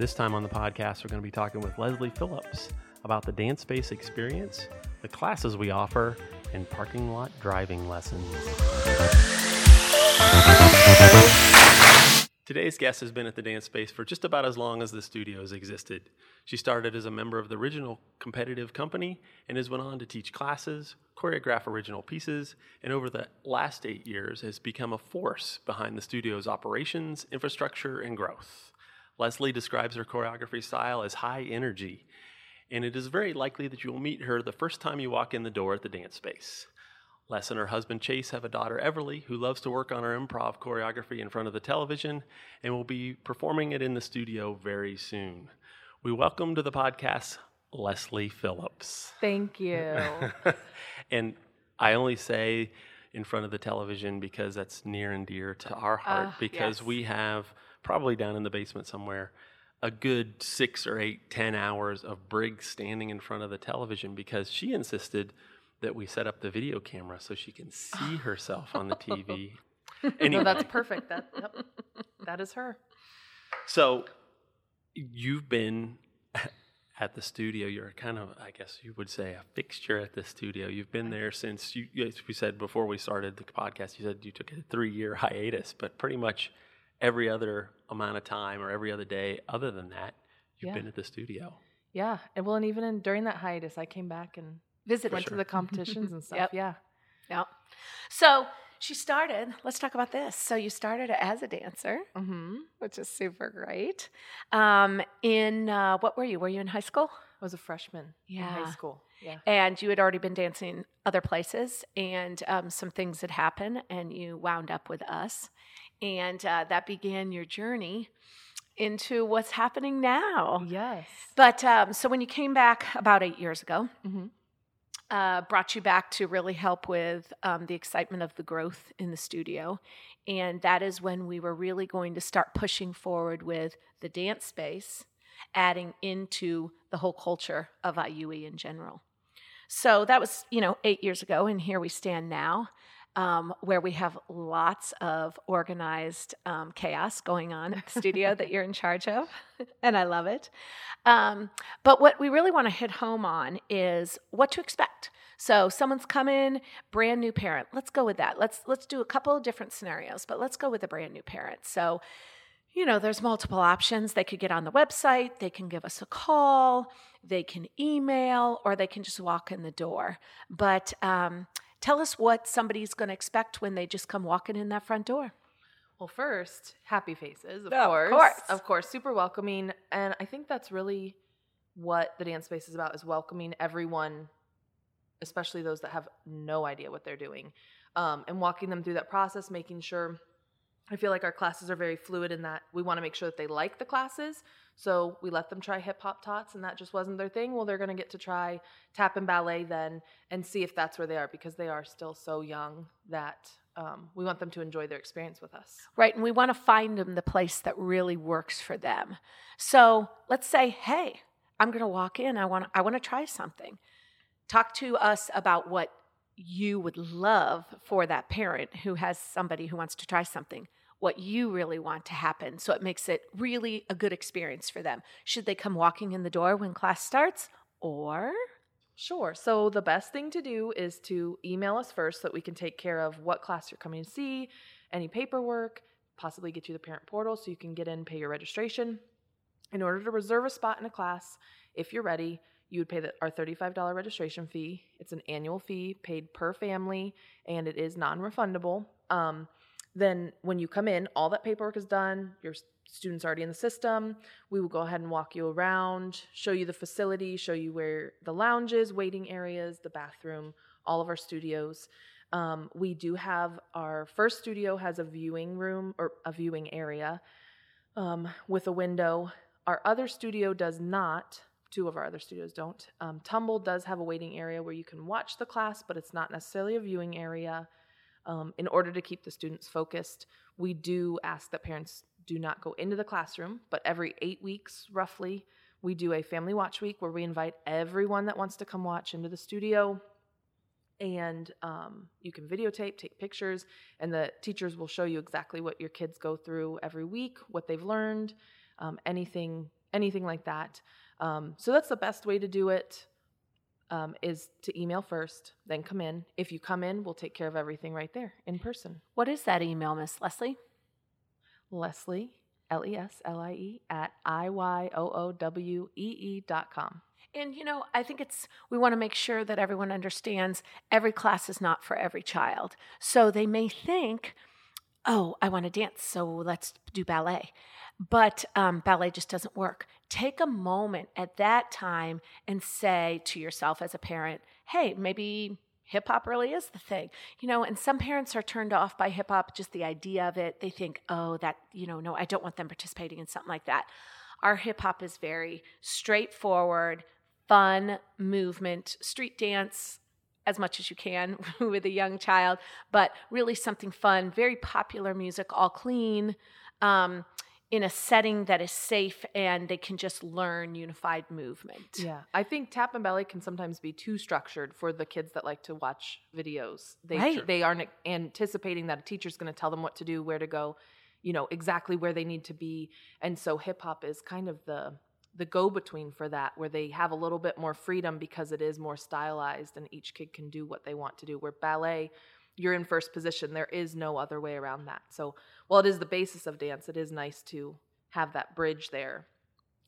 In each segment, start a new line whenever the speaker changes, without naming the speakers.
This time on the podcast, we're going to be talking with Leslie Phillips about the dance space experience, the classes we offer, and parking lot driving lessons. Today's guest has been at the dance space for just about as long as the studio has existed. She started as a member of the original competitive company and has went on to teach classes, choreograph original pieces, and over the last eight years has become a force behind the studio's operations, infrastructure, and growth. Leslie describes her choreography style as high energy, and it is very likely that you will meet her the first time you walk in the door at the dance space. Les and her husband Chase have a daughter, Everly, who loves to work on her improv choreography in front of the television and will be performing it in the studio very soon. We welcome to the podcast Leslie Phillips.
Thank you.
and I only say in front of the television because that's near and dear to our heart
Uh,
because
yes.
we have probably down in the basement somewhere a good six or eight, ten hours of Briggs standing in front of the television because she insisted that we set up the video camera so she can see herself on the TV.
no, that's perfect. That yep. that is her.
so you've been at the studio. You're kind of, I guess you would say, a fixture at the studio. You've been there since you. As we said before we started the podcast, you said you took a three-year hiatus, but pretty much every other amount of time or every other day, other than that, you've
Yeah.
been at the studio.
Yeah, and well, and even in, during that hiatus, I came back and
Visit.
went
sure.
to the competitions and stuff.
Yep.
Yeah.
Yep. So she started. Let's talk about this. So you started as a dancer,
Mm-hmm.
which is super great. Um, in uh, what were you? Were you in high school?
I was a freshman in high school. Yeah.
And you had already been dancing other places, and um, some things had happened, and you wound up with us, and uh, that began your journey into what's happening now.
Yes.
But um, so when you came back about eight years ago,
Mm-hmm.
uh, brought you back to really help with um, the excitement of the growth in the studio. And that is when we were really going to start pushing forward with the dance space, adding into the whole culture of IUE in general. So that was, you know, eight years ago, and here we stand now, um, where we have lots of organized um, chaos going on at the studio that you're in charge of, and I love it. Um, but what we really want to hit home on is what to expect. So someone's come in, brand new parent. Let's go with that. Let's let's do a couple of different scenarios, but let's go with a brand new parent. So, you know, there's multiple options. They could get on the website, they can give us a call, they can email, or they can just walk in the door. But um, tell us what somebody's going to expect when they just come walking in that front door.
Well, first, happy faces, of
Of
course.
course.
Of course, super welcoming. And I think that's really what the dance space is about is welcoming everyone, especially those that have no idea what they're doing. Um, and walking them through that process, making sure I feel like our classes are very fluid in that we want to make sure that they like the classes. So we let them try hip hop tots, and that just wasn't their thing. Well, they're going to get to try tap and ballet then and see if that's where they are because they are still so young that um, we want them to enjoy their experience with us.
Right. And we want to find them the place that really works for them. So let's say, hey, I'm going to walk in. I want, to, I want to try something. Talk to us about what you would love for that parent who has somebody who wants to try something, what you really want to happen. So it makes it really a good experience for them. Should they come walking in the door when class starts? Or,
Sure. So the best thing to do is to email us first so that we can take care of what class you're coming to see, any paperwork, possibly get you the parent portal so you can get in, pay your registration. In order to reserve a spot in a class, if you're ready, you would pay the, our $35 registration fee. It's an annual fee paid per family and it is non refundable. Um, then when you come in, all that paperwork is done. Your student's already in the system. We will go ahead and walk you around, show you the facility, show you where the lounges, waiting areas, the bathroom, all of our studios. Um, we do have our first studio has a viewing room or a viewing area um, with a window. Our other studio does not. Two of our other studios don't. Um, Tumble does have a waiting area where you can watch the class, but it's not necessarily a viewing area. Um, in order to keep the students focused, we do ask that parents do not go into the classroom, but every eight weeks, roughly, we do a family watch week where we invite everyone that wants to come watch into the studio. And um, you can videotape, take pictures, and the teachers will show you exactly what your kids go through every week, what they've learned, um, anything anything like that. Um, so that's the best way to do it. Um, is to email first, then come in. If you come in, we'll take care of everything right there in person.
What is that email, Miss Leslie?
Leslie, L E S L I E, at I Y O O W E E dot com.
And you know, I think it's we want to make sure that everyone understands every class is not for every child. So they may think, "Oh, I want to dance, so let's do ballet." But um, ballet just doesn't work. Take a moment at that time and say to yourself as a parent, "Hey, maybe hip hop really is the thing. You know, and some parents are turned off by hip hop, just the idea of it. They think, oh, that, you know, no, I don't want them participating in something like that. Our hip hop is very straightforward, fun movement, street dance as much as you can with a young child, but really something fun, very popular music, all clean. Um, in a setting that is safe and they can just learn unified movement.
Yeah. I think tap and ballet can sometimes be too structured for the kids that like to watch videos. They
Right.
they aren't anticipating that a teacher's going to tell them what to do, where to go, you know, exactly where they need to be. And so hip hop is kind of the the go between for that where they have a little bit more freedom because it is more stylized and each kid can do what they want to do. Where ballet you're in first position. There is no other way around that. So, while it is the basis of dance, it is nice to have that bridge there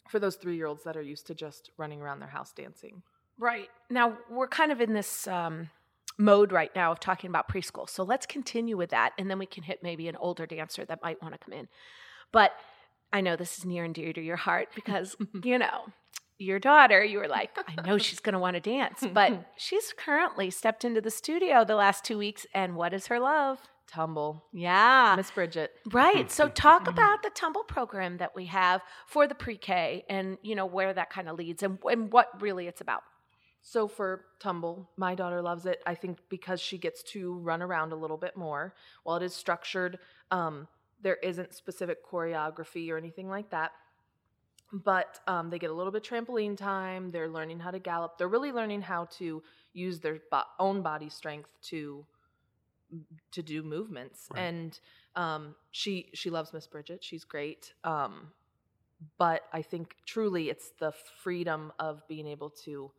for those three year olds that are used to just running around their house dancing.
Right. Now, we're kind of in this um, mode right now of talking about preschool. So let's continue with that. And then we can hit maybe an older dancer that might want to come in. But I know this is near and dear to your heart because, you know, your daughter, you were like, I know she's going to want to dance. But she's currently stepped into the studio the last two weeks. And what is her love?
Tumble.
Yeah.
Miss Bridget.
Right. So talk about the tumble program that we have for the pre-K and you know where that kind of leads and, and what really it's about.
So for tumble, my daughter loves it. I think because she gets to run around a little bit more. While it is structured, um, there isn't specific choreography or anything like that. But um, they get a little bit trampoline time. They're learning how to gallop. They're really learning how to use their bo- own body strength to to do movements.
Right.
And um, she she loves Miss Bridget. She's great. Um, but I think truly it's the freedom of being able to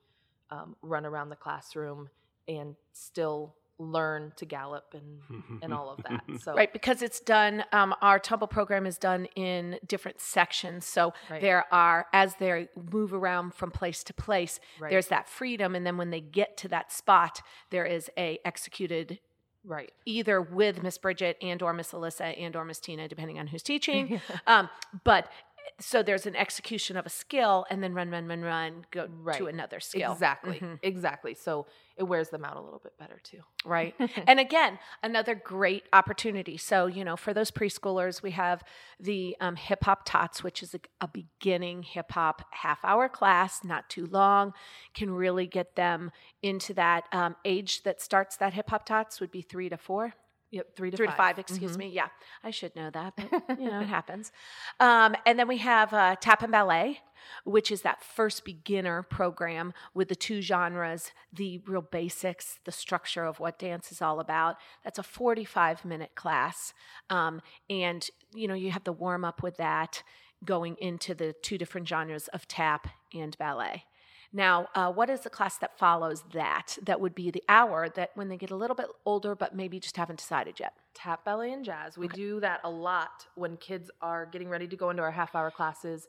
um, run around the classroom and still learn to gallop and and all of that. So
Right, because it's done, um, our tumble program is done in different sections. So
Right.
there are, as they move around from place to place,
Right.
there's that freedom. And then when they get to that spot, there is a executed
right.
either with Miss Bridget and or Miss Alyssa and or Miss Tina, depending on who's teaching. um, but so there's an execution of a skill and then run, run, run, run, go
Right.
to another skill.
Exactly.
Mhm.
Exactly. So it wears them out a little bit better too.
right? and again, another great opportunity. So, you know, for those preschoolers, we have the um, Hip Hop Tots, which is a, a beginning hip hop half hour class, not too long, can really get them into that um, age that starts that Hip Hop Tots would be three to four.
Yep. Three to
Three
five.
to five, excuse
Mhm.
me. Yeah, I should know that, but you know, it happens. Um, and then we have uh, Tap and Ballet, which is that first beginner program with the two genres, the real basics, the structure of what dance is all about. That's a 45 minute class. Um, and, you know, you have the warm up with that going into the two different genres of tap and ballet. Now, uh, what is the class that follows that? That would be the hour that when they get a little bit older, but maybe just haven't decided yet.
Tap ballet and jazz. We do that a lot when kids are getting ready to go into our half hour classes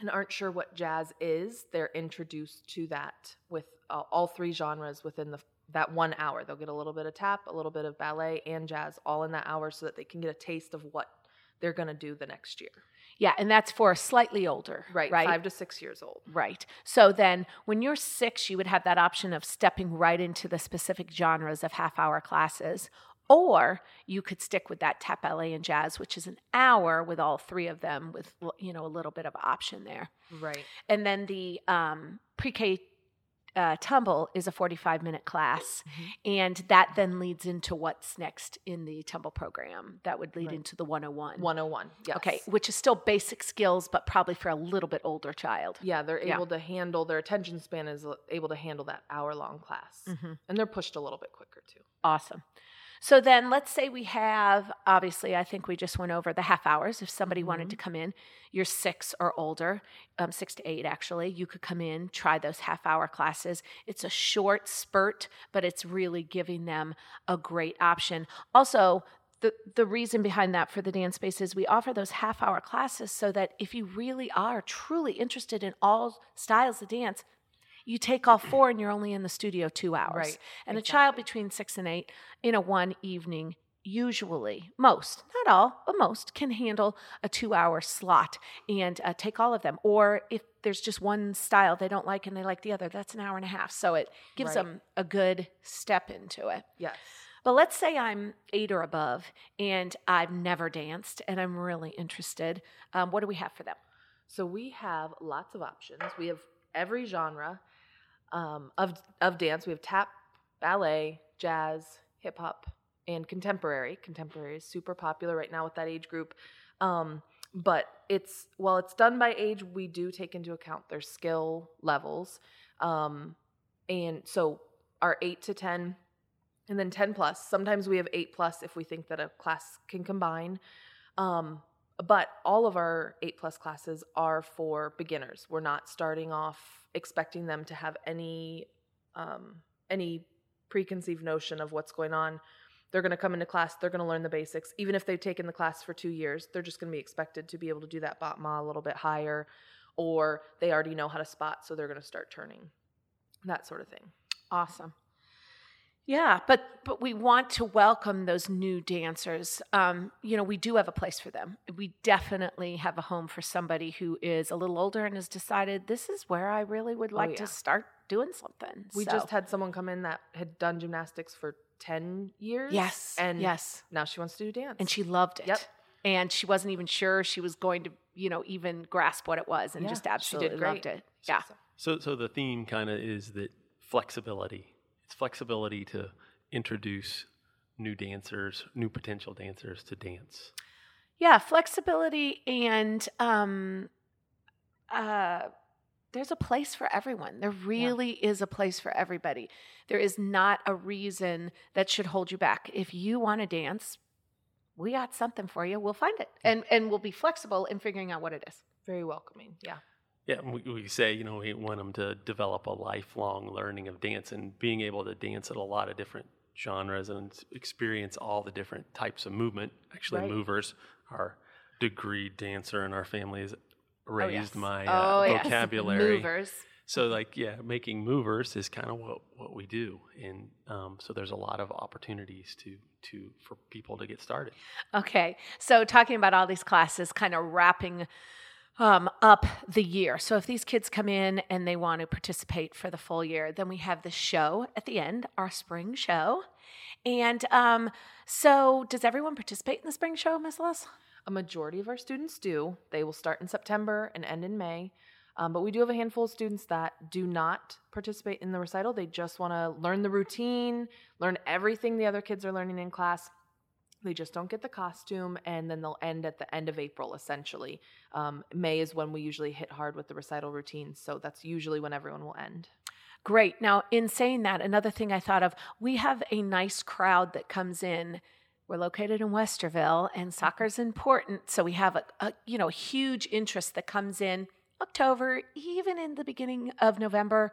and aren't sure what jazz is. They're introduced to that with uh, all three genres within the that one hour. They'll get a little bit of tap, a little bit of ballet, and jazz all in that hour, so that they can get a taste of what they're going to do the next year.
Yeah, and that's for slightly older,
Right,
Right.
five to six years old.
Right. So then when you're six, you would have that option of stepping right into the specific genres of half hour classes. Or you could stick with that tap ballet and jazz, which is an hour with all three of them, with you know a little bit of option there.
Right.
And then the um, pre-K uh, tumble is a 45 minute class, and that then leads into what's next in the tumble program. That would lead
Right.
into the 101.
101. Yes.
Okay, which is still basic skills, but probably for a little bit older child.
Yeah, they're
Yeah.
able to handle their attention span is able to handle that hour long class,
Mhm.
and they're pushed a little bit quicker too.
Awesome. So then let's say we have, obviously, I think we just went over the half hours. If somebody wanted to come in, you're six or older, um, six to eight actually, you could come in, try those half hour classes. It's a short spurt, but it's really giving them a great option. Also, the, the reason behind that for the dance space is we offer those half hour classes so that if you really are truly interested in all styles of dance, you take all four and you're only in the studio two hours.
Right,
And a child between six and eight in a one evening, usually, most, not all, but most, can handle a two hour slot and uh, take all of them. Or if there's just one style they don't like and they like the other, that's an hour and a half. So it gives
Right.
them a good step into it.
Yes.
But let's say I'm eight or above and I've never danced and I'm really interested. Um, what do we have for them?
So we have lots of options. We have every genre um, of of dance. We have tap, ballet, jazz, hip hop, and contemporary. Contemporary is super popular right now with that age group. Um, but it's while it's done by age, we do take into account their skill levels. Um, and so our eight to ten, and then ten plus. Sometimes we have eight plus if we think that a class can combine. Um, but all of our eight plus classes are for beginners. We're not starting off expecting them to have any um, any preconceived notion of what's going on. They're going to come into class. They're going to learn the basics. Even if they've taken the class for two years, they're just going to be expected to be able to do that battement a little bit higher, or they already know how to spot, so they're going to start turning. That sort of thing.
Awesome. Yeah, but but we want to welcome those new dancers. Um, you know, we do have a place for them. We definitely have a home for somebody who is a little older and has decided this is where I really would like
Oh, yeah.
to start doing something.
We
So-
just had someone come in that had done gymnastics for 10 years.
yes,
And
yes,
now she wants to do dance.
and she loved it.
Yep.
And she wasn't even sure she was going to, you know, even grasp what it was, and
Yeah,
just
she did
absolutely loved
great.
it. Yeah.
So, so the theme kind of is that flexibility. It's flexibility to introduce new dancers, new potential dancers to dance.
Yeah, flexibility and um, uh, there's a place for everyone. There really is a place for everybody. There is not a reason that should hold you back. If you want to dance, we got something for you. We'll find it, and and we'll be flexible in figuring out what it is.
very welcoming. Yeah.
Yeah, we, we say, you know, we want them to develop a lifelong learning of dance and being able to dance at a lot of different genres and experience all the different types of movement. Actually,
Right.
movers, our degree dancer in our family has raised
yes.
my
Oh,
uh,
yes.
vocabulary.
Movers.
So, like, yeah, making movers is kind of what, what we do, and um, so there's a lot of opportunities to to for people to get started.
Okay, so talking about all these classes, kind of wrapping um, up the year. So if these kids come in and they want to participate for the full year, then we have the show at the end, our spring show. And um, so, does everyone participate in the spring show, Miss Les?
A majority of our students do. They will start in September and end in May. Um, but we do have a handful of students that do not participate in the recital. They just want to learn the routine, learn everything the other kids are learning in class. They just don't get the costume, and then they'll end at the end of April, essentially. Um, May is when we usually hit hard with the recital routines, so that's usually when everyone will end.
Great. Now, in saying that, another thing I thought of, we have a nice crowd that comes in. We're located in Westerville, and soccer's important, so we have a, a you know huge interest that comes in October, even in the beginning of November.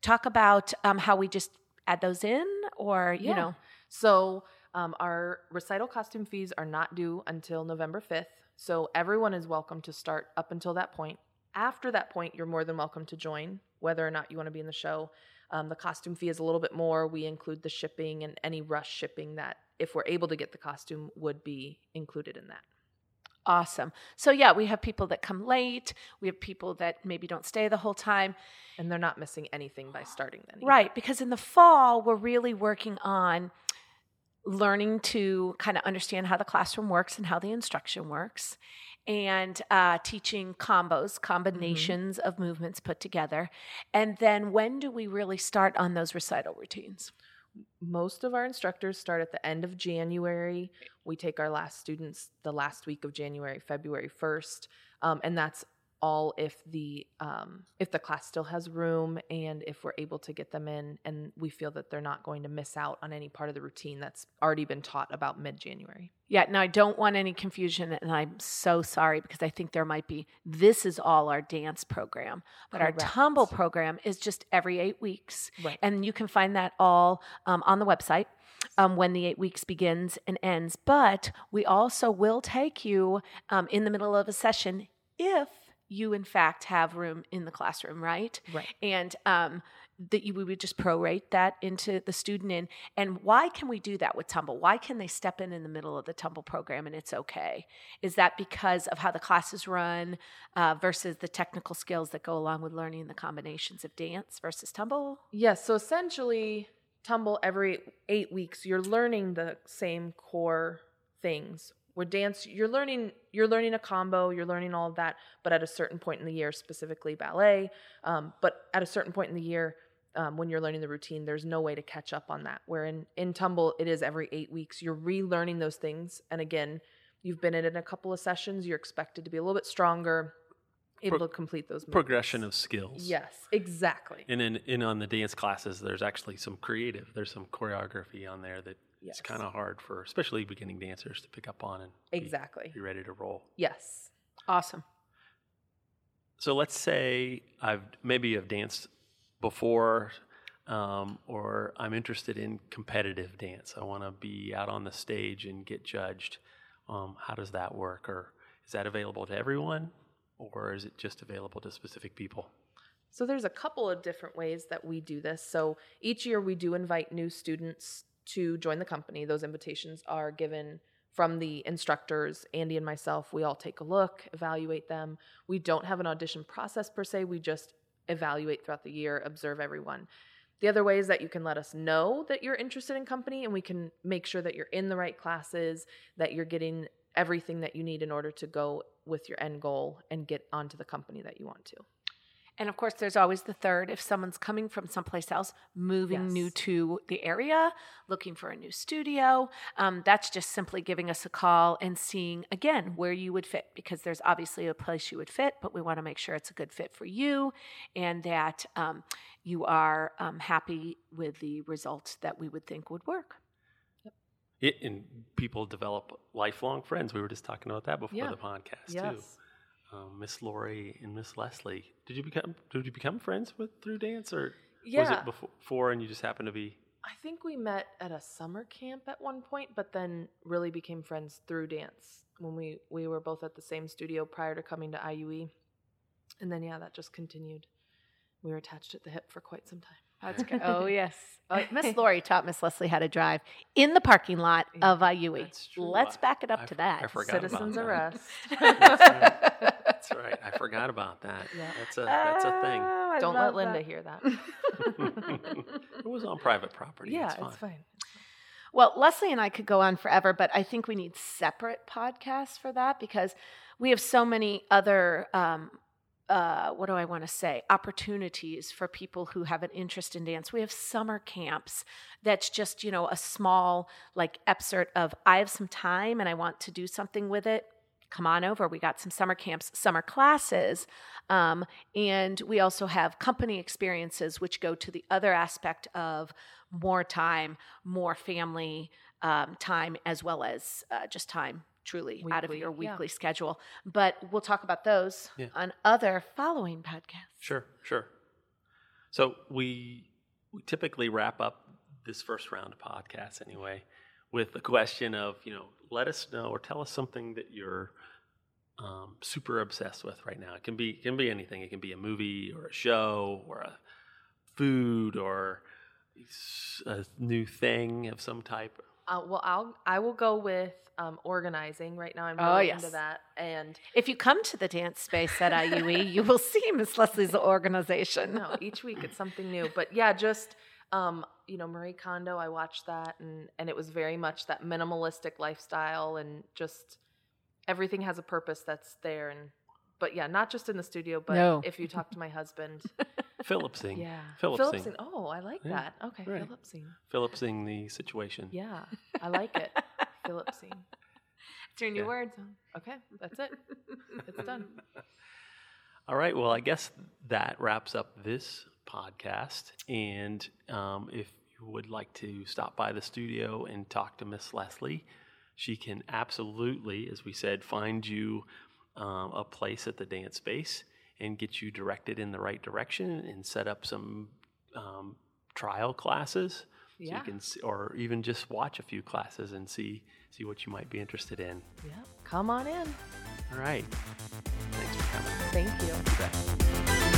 Talk about um, how we just add those in, or you
Yeah.
know,
So um, our recital costume fees are not due until November 5th. So everyone is welcome to start up until that point. After that point, you're more than welcome to join, whether or not you want to be in the show. Um, the costume fee is a little bit more. We include the shipping and any rush shipping that, if we're able to get the costume, would be included in that.
awesome. So yeah, we have people that come late. We have people that maybe don't stay the whole time.
And they're not missing anything by starting then. either.
Right, because in the fall, we're really working on learning to kind of understand how the classroom works and how the instruction works, and uh, teaching combos, combinations of movements put together. And then when do we really start on those recital routines?
most of our instructors start at the end of January. We take our last students the last week of January, February 1st. Um, and that's
all if the um, if the class still has room and if we're able to get them in and we feel that they're not going to miss out on any part of the routine that's already been taught about mid-january
Yeah, now I don't want any confusion, and I'm so sorry because I think there might be. This is all our dance program, but our tumble program is just every eight weeks.
right
And you can find that all um, on the website um, when the eight weeks begins and ends. But we also will take you um, in the middle of a session if you, in fact, have room in the classroom, right?
right
And um, that you we would just prorate that into the student in. And why can we do that with tumble? Why can they step in in the middle of the tumble program and it's okay? Is that because of how the classes run uh, versus the technical skills that go along with learning the combinations of dance versus tumble?
Yes. So essentially, tumble every eight weeks, you're learning the same core things. With dance, you're learning you're learning a combo, you're learning all of that, but at a certain point in the year, specifically ballet, um, but at a certain point in the year, um, when you're learning the routine, there's no way to catch up on that. Where in in tumble, it is every eight weeks. You're relearning those things, and again, you've been in it in a couple of sessions. You're expected to be a little bit stronger, able
Pro-
to complete those movements.
Progression of skills.
Yes, exactly.
And in, in on the dance classes, there's actually some creative. There's some choreography on there that
Yes.
it's kind of hard for, especially beginning dancers, to pick up on and be-
Exactly.
be ready to roll.
Yes.
Awesome.
So let's say I've maybe have danced before, um, or I'm interested in competitive dance. I want to be out on the stage and get judged. Um, how does that work, or is that available to everyone, or is it just available to specific people?
So there's a couple of different ways that we do this. So each year we do invite new students to join the company. Those invitations are given from the instructors, Andy and myself. We all take a look, evaluate them. We don't have an audition process per se. We just evaluate throughout the year, observe everyone. The other way is that you can let us know that you're interested in company and we can make sure that you're in the right classes, that you're getting everything that you need in order to go with your end goal and get onto the company that you want to.
And of course, there's always the third. If someone's coming from someplace else, moving new to the area, looking for a new studio, um, that's just simply giving us a call and seeing again where you would fit because there's obviously a place you would fit, but we want to make sure it's a good fit for you and that um, you are um, happy with the results that we would think would work.
It, and people develop lifelong friends. We were just talking about that before
Yeah.
the podcast too. Um, Miss Lori and Miss Leslie. Did you become Did you become friends with through dance, or
Yeah.
was it befo- before and you just happened to be?
I think we met at a summer camp at one point, but then really became friends through dance when we we were both at the same studio prior to coming to IUE, and then yeah, that just continued. We were attached at the hip for quite some time.
That's good. Oh yes, oh, Miss Lori taught Miss Leslie how to drive in the parking lot of IUE.
That's true.
Let's back it up
I
to that.
I forgot about
Citizens
that.
arrest.
That's right. I forgot about that.
Yeah.
That's a that's a thing.
Oh,
Don't let Linda
that.
hear that.
it was on private property.
yeah,
it's fine.
it's fine.
Well, Leslie and I could go on forever, but I think we need separate podcasts for that because we have so many other, um, uh, what do I want to say, opportunities for people who have an interest in dance. We have summer camps that's just, you know, a small like excerpt of I have some time and I want to do something with it. Come on over. We got some summer camps, summer classes. Um, and we also have company experiences, which go to the other aspect of more time, more family um, time, as well as uh, just time truly out of
Weekly,
your
yeah.
weekly schedule. But we'll talk about those
Yeah.
on other following podcasts.
Sure, sure. So we we typically wrap up this first round of podcasts anyway with the question of you know let us know or tell us something that you're um, super obsessed with right now. It can be can be anything. It can be a movie or a show or a food or a new thing of some type.
Uh, well, I'll I will go with um, organizing. Right now, I'm
Oh,
really
yes.
into that, and
If you come to the dance space at IUE, you will see Miss Leslie's organization.
no, each week it's something new. But yeah, just um, you know, Marie Kondo. I watched that, and and it was very much that minimalistic lifestyle, and just everything has a purpose that's there. And but yeah, not just in the studio, but
No.
if you talk to my husband,
Phillipsing.
yeah,
Phillipsing.
Phillipsing. Oh, I like
Yeah,
that. Okay,
right.
Phillipsing.
Phillipsing the situation.
Yeah, I like it. Phillipsing.
It's your new
Yeah.
word.
Okay, that's it. It's done.
All right. Well, I guess that wraps up this podcast. And um, if you would like to stop by the studio and talk to Miss Leslie, she can absolutely, as we said, find you um, a place at the dance space and get you directed in the right direction and set up some um, trial classes. So you can, see, or even just watch a few classes and see see what you might be interested in.
Yeah. Come on in.
All right. Thanks for coming.
Thank you.
You.